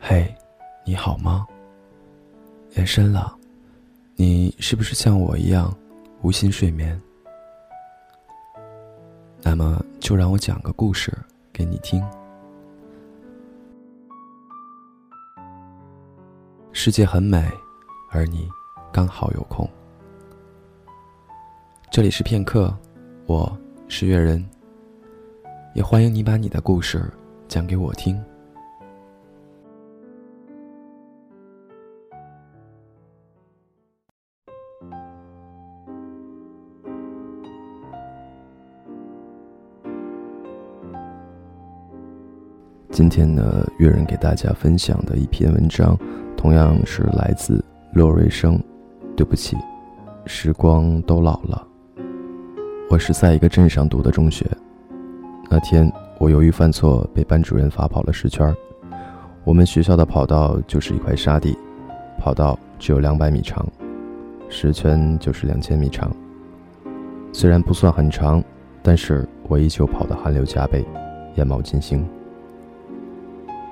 嘿，你好吗？夜深了，你是不是像我一样无心睡眠？那么就让我讲个故事给你听。世界很美，而你刚好有空。这里是片刻，我是月人，也欢迎你把你的故事讲给我听。今天呢，月人给大家分享的一篇文章，同样是来自洛瑞生。对不起，时光都老了。我是在一个镇上读的中学。那天我由于犯错被班主任罚跑了十圈。我们学校的跑道就是一块沙地，跑道只有两百米长，十圈就是两千米长。虽然不算很长，但是我依旧跑得汗流浃背，眼冒金星。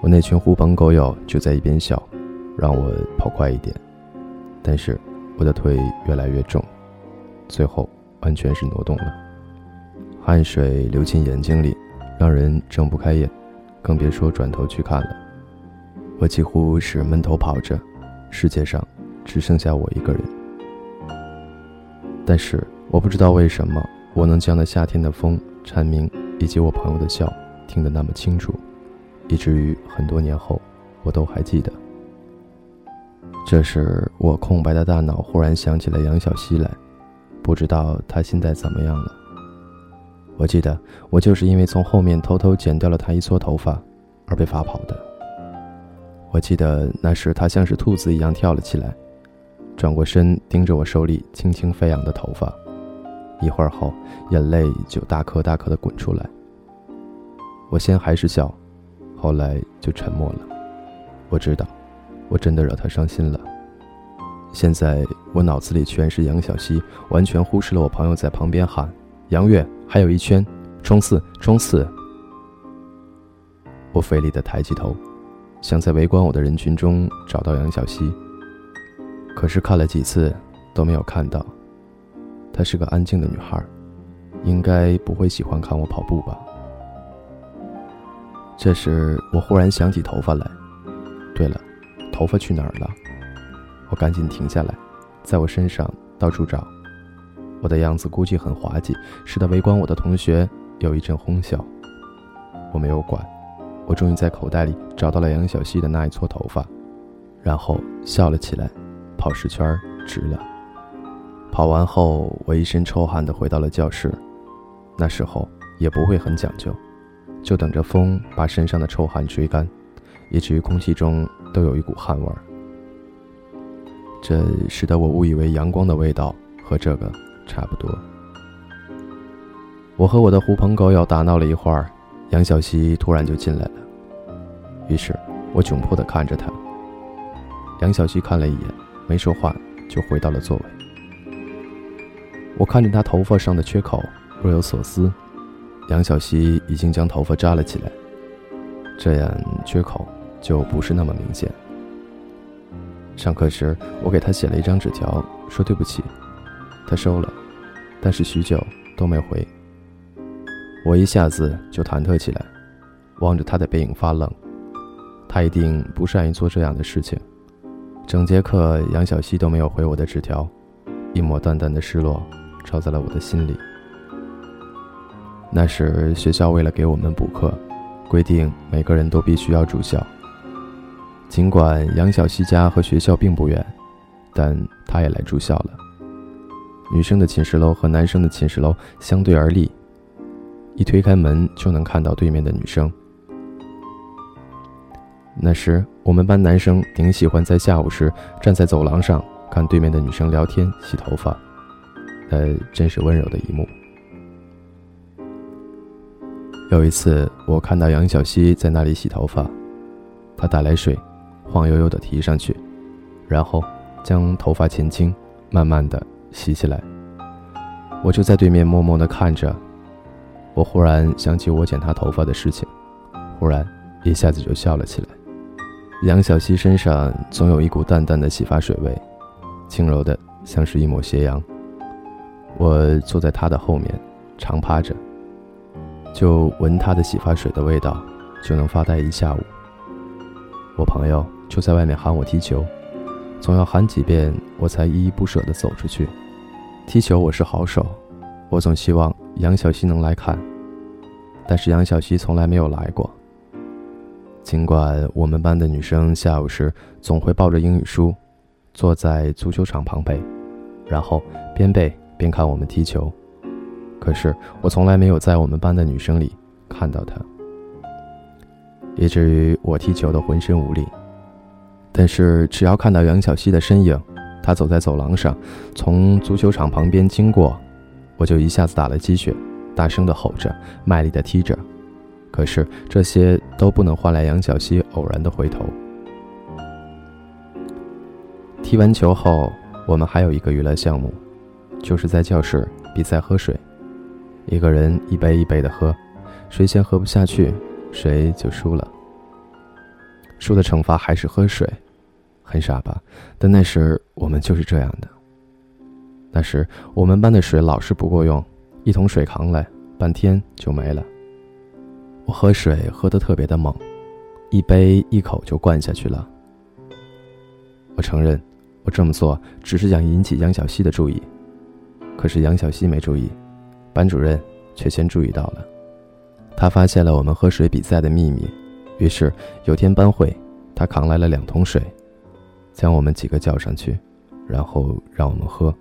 我那群狐朋狗友就在一边笑，让我跑快一点，但是我的腿越来越重，最后完全是挪动了，汗水流进眼睛里，让人睁不开眼，更别说转头去看了。我几乎是闷头跑着，世界上只剩下我一个人。但是我不知道为什么，我能将那夏天的风、蝉鸣以及我朋友的笑听得那么清楚。以至于很多年后，我都还记得。这时，我空白的大脑忽然想起了杨小溪来，不知道她现在怎么样了。我记得，我就是因为从后面偷偷剪掉了她一撮头发，而被罚跑的。我记得那时她像是兔子一样跳了起来，转过身盯着我手里轻轻飞扬的头发，一会儿后，眼泪就大颗大颗的滚出来。我先还是笑。后来就沉默了。我知道，我真的惹他伤心了。现在我脑子里全是杨小溪，完全忽视了我朋友在旁边喊：“杨月，还有一圈，冲刺，冲刺！”我费力的抬起头，想在围观我的人群中找到杨小溪，可是看了几次都没有看到。她是个安静的女孩，应该不会喜欢看我跑步吧。这时，我忽然想起头发来。对了，头发去哪儿了？我赶紧停下来，在我身上到处找。我的样子估计很滑稽，使得围观我的同学有一阵哄笑。我没有管，我终于在口袋里找到了杨小溪的那一撮头发，然后笑了起来。跑十圈值了。跑完后，我一身臭汗的回到了教室。那时候也不会很讲究。就等着风把身上的臭汗吹干，以至于空气中都有一股汗味儿。这使得我误以为阳光的味道和这个差不多。我和我的狐朋狗友打闹了一会儿，杨小溪突然就进来了。于是我窘迫地看着他。杨小溪看了一眼，没说话，就回到了座位。我看着他头发上的缺口，若有所思。杨小希已经将头发扎了起来，这样缺口就不是那么明显。上课时，我给他写了一张纸条，说对不起，他收了，但是许久都没回。我一下子就忐忑起来，望着他的背影发愣。他一定不善于做这样的事情。整节课，杨小希都没有回我的纸条，一抹淡淡的失落照在了我的心里。那时学校为了给我们补课，规定每个人都必须要住校。尽管杨小溪家和学校并不远，但他也来住校了。女生的寝室楼和男生的寝室楼相对而立，一推开门就能看到对面的女生。那时我们班男生顶喜欢在下午时站在走廊上看对面的女生聊天、洗头发，呃，真是温柔的一幕。有一次，我看到杨小溪在那里洗头发，她打来水，晃悠悠地提上去，然后将头发前倾，慢慢地洗起来。我就在对面默默地看着。我忽然想起我剪她头发的事情，忽然一下子就笑了起来。杨小溪身上总有一股淡淡的洗发水味，轻柔的像是一抹斜阳。我坐在她的后面，长趴着，就闻她的洗发水的味道，就能发呆一下午。我朋友就在外面喊我踢球，总要喊几遍，我才依依不舍地走出去。踢球我是好手，我总希望杨小溪能来看，但是杨小溪从来没有来过。尽管我们班的女生下午时总会抱着英语书，坐在足球场旁背，然后边背边看我们踢球，可是我从来没有在我们班的女生里看到她，以至于我踢球的浑身无力。但是只要看到杨小溪的身影，她走在走廊上，从足球场旁边经过，我就一下子打了鸡血，大声的吼着，卖力的踢着。可是这些都不能换来杨小溪偶然的回头。踢完球后，我们还有一个娱乐项目，就是在教室比赛喝水，一个人一杯一杯的喝，谁先喝不下去，谁就输了。输的惩罚还是喝水，很傻吧？但那时我们就是这样的。那时我们班的水老是不够用，一桶水扛来，半天就没了。我喝水喝得特别的猛，一杯一口就灌下去了。我承认，我这么做只是想引起杨小溪的注意，可是杨小溪没注意，班主任却先注意到了。他发现了我们喝水比赛的秘密，于是有天班会，他扛来了两桶水，将我们几个叫上去，然后让我们喝。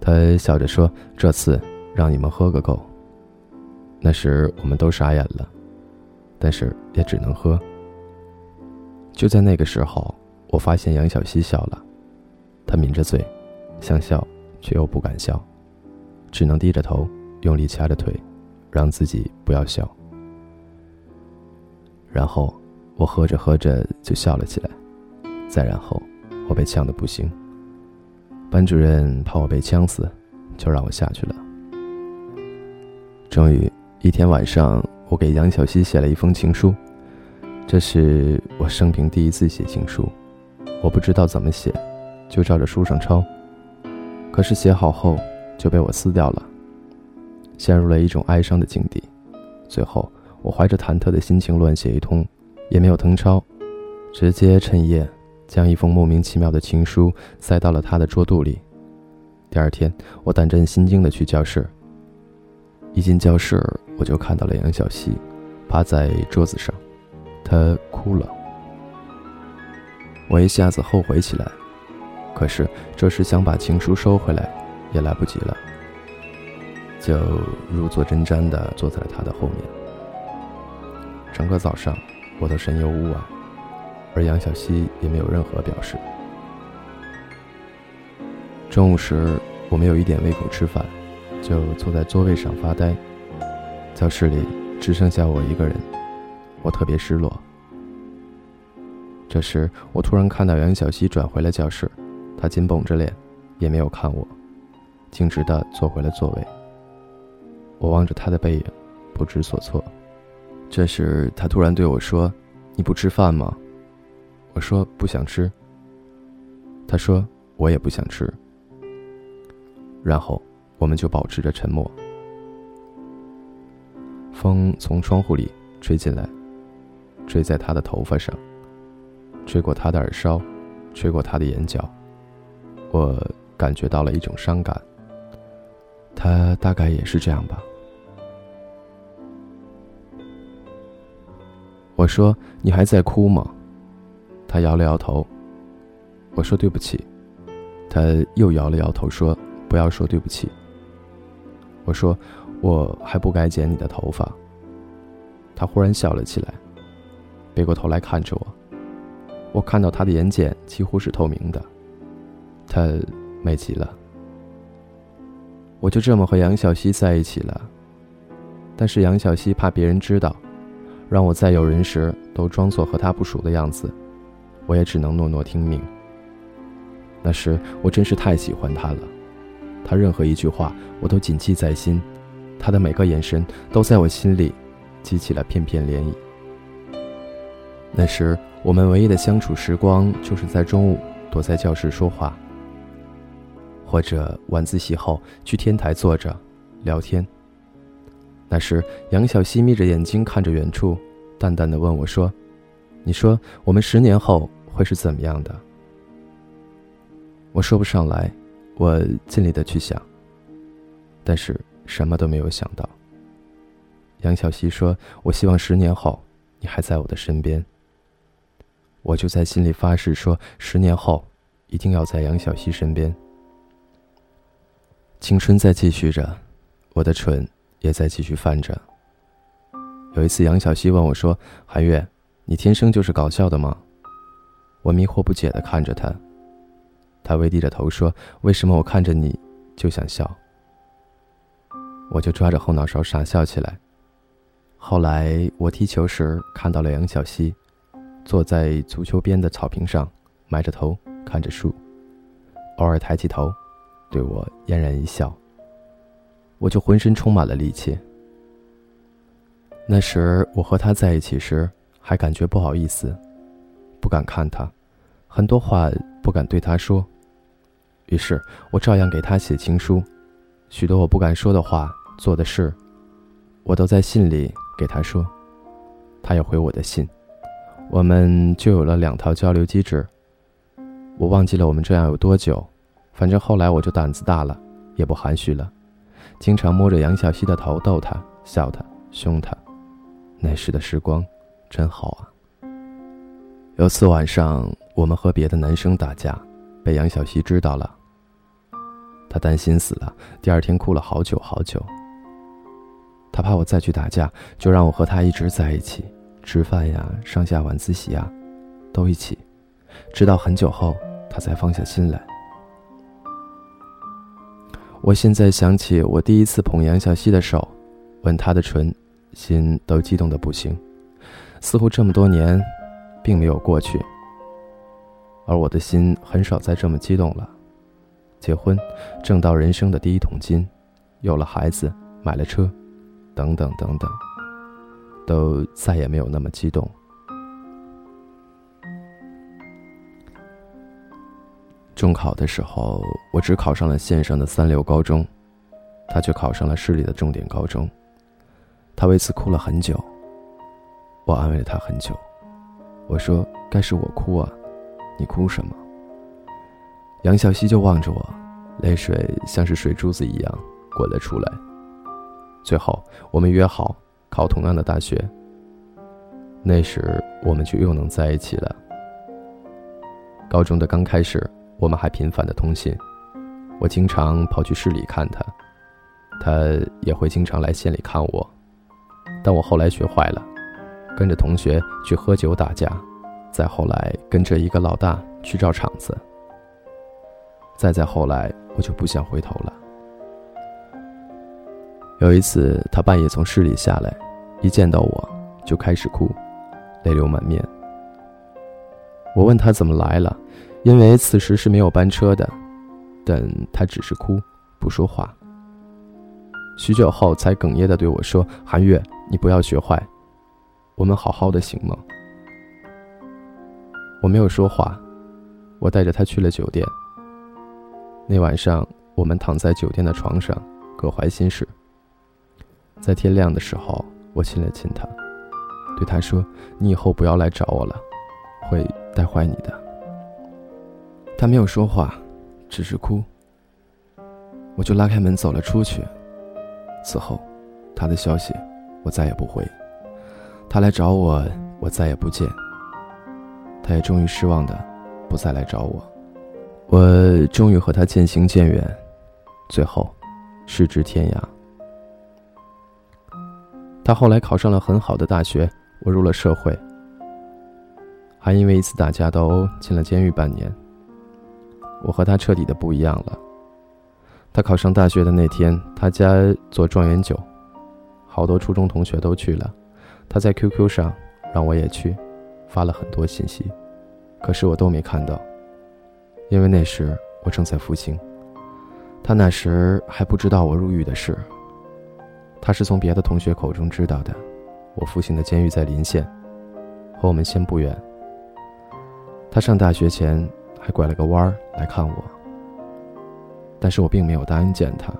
他笑着说：“这次让你们喝个够。”那时我们都傻眼了，但是也只能喝。就在那个时候，我发现杨小希笑了，他抿着嘴，想笑却又不敢笑，只能低着头，用力掐着腿，让自己不要笑。然后我喝着喝着就笑了起来，再然后我被呛得不行，班主任怕我被呛死，就让我下去了。终于。一天晚上，我给杨小溪写了一封情书，这是我生平第一次写情书。我不知道怎么写，就照着书上抄。可是写好后就被我撕掉了，陷入了一种哀伤的境地。最后，我怀着忐忑的心情乱写一通，也没有誊抄，直接趁夜将一封莫名其妙的情书塞到了他的桌肚里。第二天，我胆战心惊地去教室。一进教室，我就看到了杨小溪，趴在桌子上，她哭了。我一下子后悔起来，可是这时想把情书收回来，也来不及了，就如坐针毡地坐在了他的后面。整个早上，我都神游屋外，而杨小溪也没有任何表示。中午时，我没有一点胃口吃饭。就坐在座位上发呆，教室里只剩下我一个人，我特别失落。这时，我突然看到杨小溪转回了教室，他紧绷着脸，也没有看我，径直地坐回了座位。我望着他的背影，不知所措。这时，他突然对我说：“你不吃饭吗？”我说：“不想吃。”他说：“我也不想吃。”然后。我们就保持着沉默。风从窗户里吹进来，吹在他的头发上，吹过他的耳梢，吹过他的眼角。我感觉到了一种伤感。他大概也是这样吧。我说：“你还在哭吗？”他摇了摇头。我说：“对不起。”他又摇了摇头，说：“不要说对不起。”我说：“我还不该剪你的头发。”他忽然笑了起来，背过头来看着我。我看到他的眼睑几乎是透明的，他美极了。我就这么和杨小溪在一起了，但是杨小溪怕别人知道，让我在有人时都装作和他不熟的样子，我也只能诺诺听命。那时我真是太喜欢他了。他任何一句话，我都谨记在心；他的每个眼神，都在我心里激起了片片涟漪。那时我们唯一的相处时光，就是在中午躲在教室说话，或者晚自习后去天台坐着聊天。那时杨小溪眯着眼睛看着远处，淡淡的问我说：“你说我们十年后会是怎么样的？”我说不上来，我尽力的去想，但是什么都没有想到。杨小溪说：“我希望十年后你还在我的身边。”我就在心里发誓说：“十年后一定要在杨小溪身边。”青春在继续着，我的唇也在继续泛着。有一次，杨小溪问我说：“韩月，你天生就是搞笑的吗？”我迷惑不解的看着他。他微低着头说：“为什么我看着你就想笑？”我就抓着后脑勺傻笑起来。后来我踢球时看到了杨小溪，坐在足球边的草坪上，埋着头看着树，偶尔抬起头，对我嫣然一笑。我就浑身充满了力气。那时我和他在一起时，还感觉不好意思，不敢看他，很多话不敢对他说。于是我照样给他写情书，许多我不敢说的话、做的事，我都在信里。给他说，他也回我的信，我们就有了两套交流机制。我忘记了我们这样有多久，反正后来我就胆子大了，也不含蓄了，经常摸着杨小溪的头逗她、笑她、凶她。那时的时光真好啊。有次晚上，我们和别的男生打架，被杨小溪知道了，他担心死了，第二天哭了好久好久。他怕我再去打架，就让我和他一直在一起，吃饭呀、上下晚自习呀，都一起，直到很久后，他才放下心来。我现在想起我第一次捧杨小溪的手，吻她的唇，心都激动的不行，似乎这么多年，并没有过去。而我的心很少再这么激动了。结婚，挣到人生的第一桶金，有了孩子，买了车。等等等等，都再也没有那么激动。中考的时候，我只考上了县上的三流高中，他却考上了市里的重点高中。他为此哭了很久，我安慰了他很久。我说：“该是我哭啊，你哭什么？”杨小溪就望着我，泪水像是水珠子一样滚了出来。最后，我们约好考同样的大学。那时，我们就又能在一起了。高中的刚开始，我们还频繁的通信，我经常跑去市里看他，他也会经常来县里看我。但我后来学坏了，跟着同学去喝酒打架，再后来跟着一个老大去照场子，再再后来，我就不想回头了。有一次，他半夜从市里下来，一见到我就开始哭，泪流满面。我问他怎么来了，因为此时是没有班车的，但他只是哭，不说话。许久后，才哽咽的对我说：“韩月，你不要学坏，我们好好的行吗？”我没有说话，我带着他去了酒店。那晚上，我们躺在酒店的床上，各怀心事。在天亮的时候，我亲了亲他，对他说：“你以后不要来找我了，会带坏你的。”他没有说话，只是哭。我就拉开门走了出去。此后，他的消息我再也不回，他来找我，我再也不见。他也终于失望的不再来找我，我终于和他渐行渐远，最后，失之天涯。他后来考上了很好的大学，我入了社会，还因为一次打架斗殴进了监狱半年。我和他彻底的不一样了。他考上大学的那天，他家做状元酒，好多初中同学都去了。他在 QQ 上让我也去，发了很多信息，可是我都没看到，因为那时我正在服刑。他那时还不知道我入狱的事。他是从别的同学口中知道的，我父亲的监狱在临县。和我们县不远。他上大学前还拐了个弯儿来看我，但是我并没有答应见他。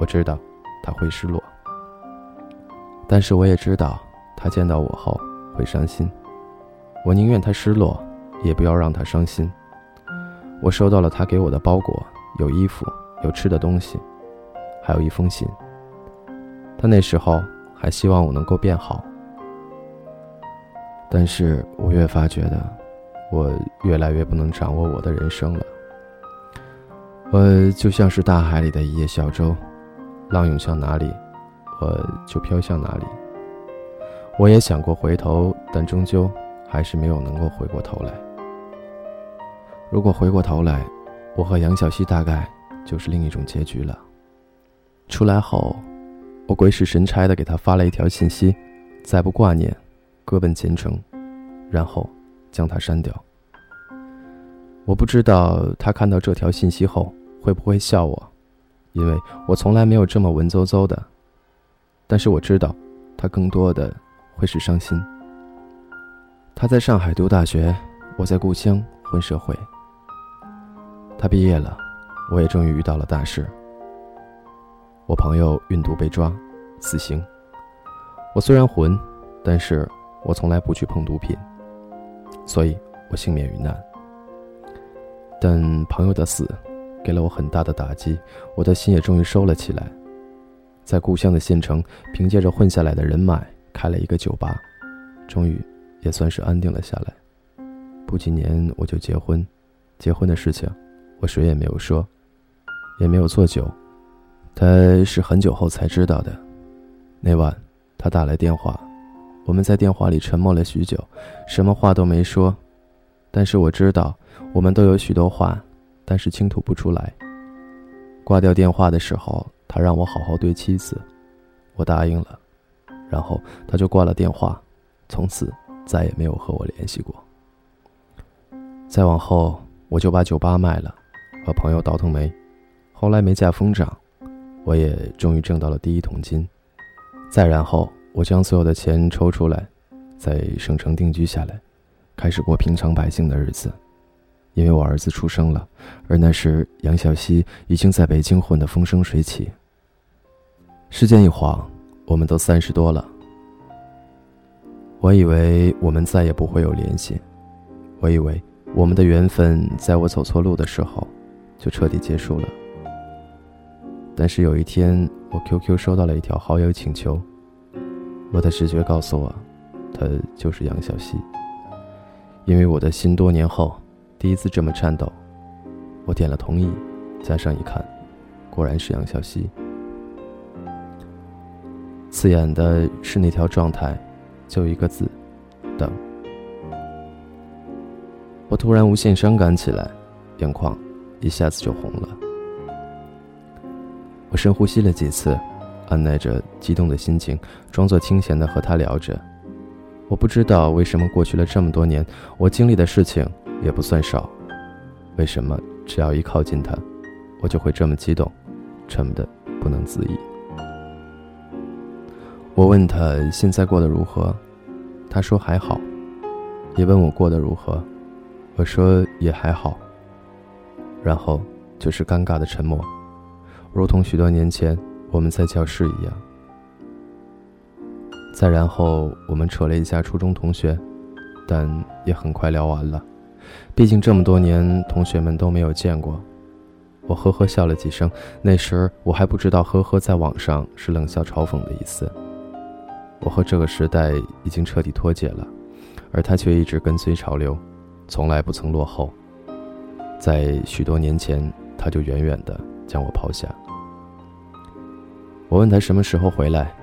我知道他会失落，但是我也知道他见到我后会伤心。我宁愿他失落，也不要让他伤心。我收到了他给我的包裹，有衣服，有吃的东西，还有一封信。他那时候还希望我能够变好，但是我越发觉得，我越来越不能掌握我的人生了。我就像是大海里的一叶小舟，浪涌向哪里，我就飘向哪里。我也想过回头，但终究还是没有能够回过头来。如果回过头来，我和杨小溪大概就是另一种结局了。出来后，我鬼使神差的给他发了一条信息：“再不挂念，各奔前程。”然后将他删掉。我不知道他看到这条信息后会不会笑我，因为我从来没有这么文绉绉的。但是我知道，他更多的会是伤心。他在上海读大学，我在故乡混社会。他毕业了，我也终于遇到了大事。我朋友运毒被抓，死刑。我虽然混，但是我从来不去碰毒品，所以我幸免于难。但朋友的死，给了我很大的打击，我的心也终于收了起来。在故乡的县城，凭借着混下来的人脉，开了一个酒吧，终于也算是安定了下来。不几年我就结婚，结婚的事情。我谁也没有说，也没有做酒，他是很久后才知道的。那晚，他打来电话，我们在电话里沉默了许久，什么话都没说。但是我知道，我们都有许多话，但是倾吐不出来。挂掉电话的时候，他让我好好对妻子，我答应了，然后他就挂了电话，从此再也没有和我联系过。再往后，我就把酒吧卖了。和朋友倒腾煤，后来煤价疯涨，我也终于挣到了第一桶金。再然后，我将所有的钱抽出来，在省城定居下来，开始过平常百姓的日子。因为我儿子出生了，而那时杨小溪已经在北京混得风生水起。时间一晃，我们都三十多了。我以为我们再也不会有联系，我以为我们的缘分在我走错路的时候。就彻底结束了。但是有一天，我 QQ 收到了一条好友请求，我的直觉告诉我，他就是杨小溪。因为我的心多年后第一次这么颤抖，我点了同意，加上一看，果然是杨小溪。刺眼的是那条状态，就一个字，等。我突然无限伤感起来，眼眶。一下子就红了。我深呼吸了几次，按耐着激动的心情，装作清闲的和他聊着。我不知道为什么过去了这么多年，我经历的事情也不算少。为什么只要一靠近他，我就会这么激动，沉的不能自已？我问他现在过得如何，他说还好。也问我过得如何，我说也还好。然后就是尴尬的沉默，如同许多年前我们在教室一样。再然后，我们扯了一下初中同学，但也很快聊完了。毕竟这么多年，同学们都没有见过。我呵呵笑了几声，那时我还不知道“呵呵”在网上是冷笑嘲讽的意思。我和这个时代已经彻底脱节了，而他却一直跟随潮流，从来不曾落后。在许多年前，他就远远的将我抛下。我问他什么时候回来，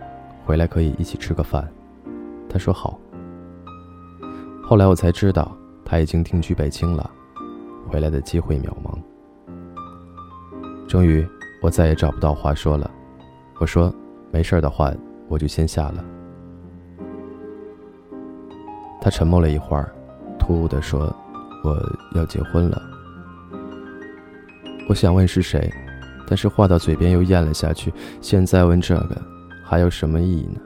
回来可以一起吃个饭。他说好。后来我才知道，他已经定居北京了，回来的机会渺茫。终于，我再也找不到话说了。我说没事的话，我就先下了。他沉默了一会儿，突兀的说：“我要结婚了。”我想问是谁，但是话到嘴边又咽了下去。现在问这个，还有什么意义呢？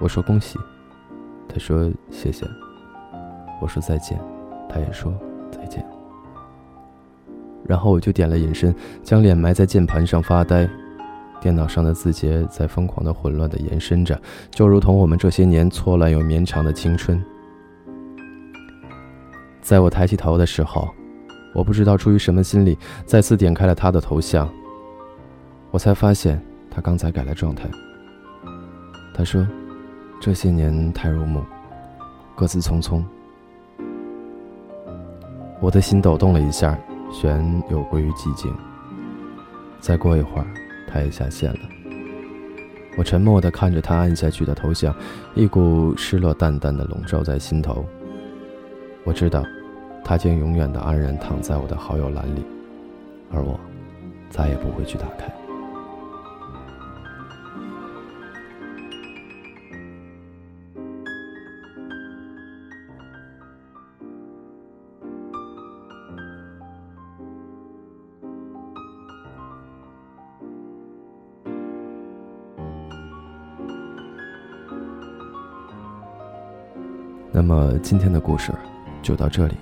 我说恭喜，他说谢谢。我说再见，他也说再见。然后我就点了隐身，将脸埋在键盘上发呆。电脑上的字节在疯狂的、混乱的延伸着，就如同我们这些年错乱又绵长的青春。在我抬起头的时候，我不知道出于什么心理，再次点开了他的头像。我才发现他刚才改了状态。他说：“这些年太入目，各自匆匆。”我的心抖动了一下，旋又归于寂静。再过一会儿。他也下线了。我沉默地看着他按下去的头像，一股失落淡淡的笼罩在心头。我知道，他将永远的安然躺在我的好友栏里，而我，再也不会去打开。那么今天的故事就到这里。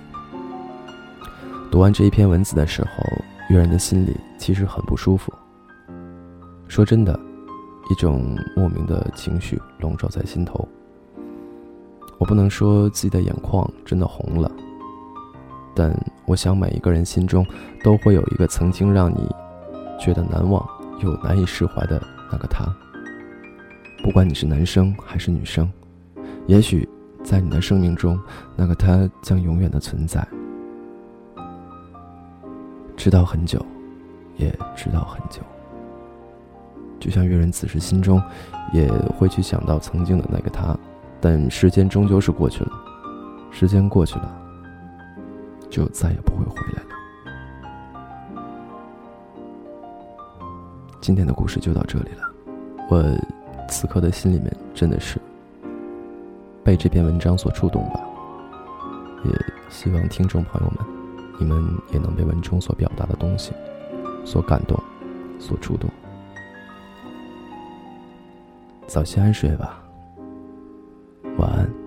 读完这一篇文字的时候，月人的心里其实很不舒服。说真的，一种莫名的情绪笼罩在心头。我不能说自己的眼眶真的红了，但我想每一个人心中都会有一个曾经让你觉得难忘又难以释怀的那个他。不管你是男生还是女生，也许。在你的生命中，那个他将永远的存在，直到很久，也直到很久。就像月人此时心中也会去想到曾经的那个他，但时间终究是过去了，时间过去了，就再也不会回来了。今天的故事就到这里了，我此刻的心里面真的是。被这篇文章所触动吧，也希望听众朋友们，你们也能被文中所表达的东西所感动所触动。早些安睡吧晚安。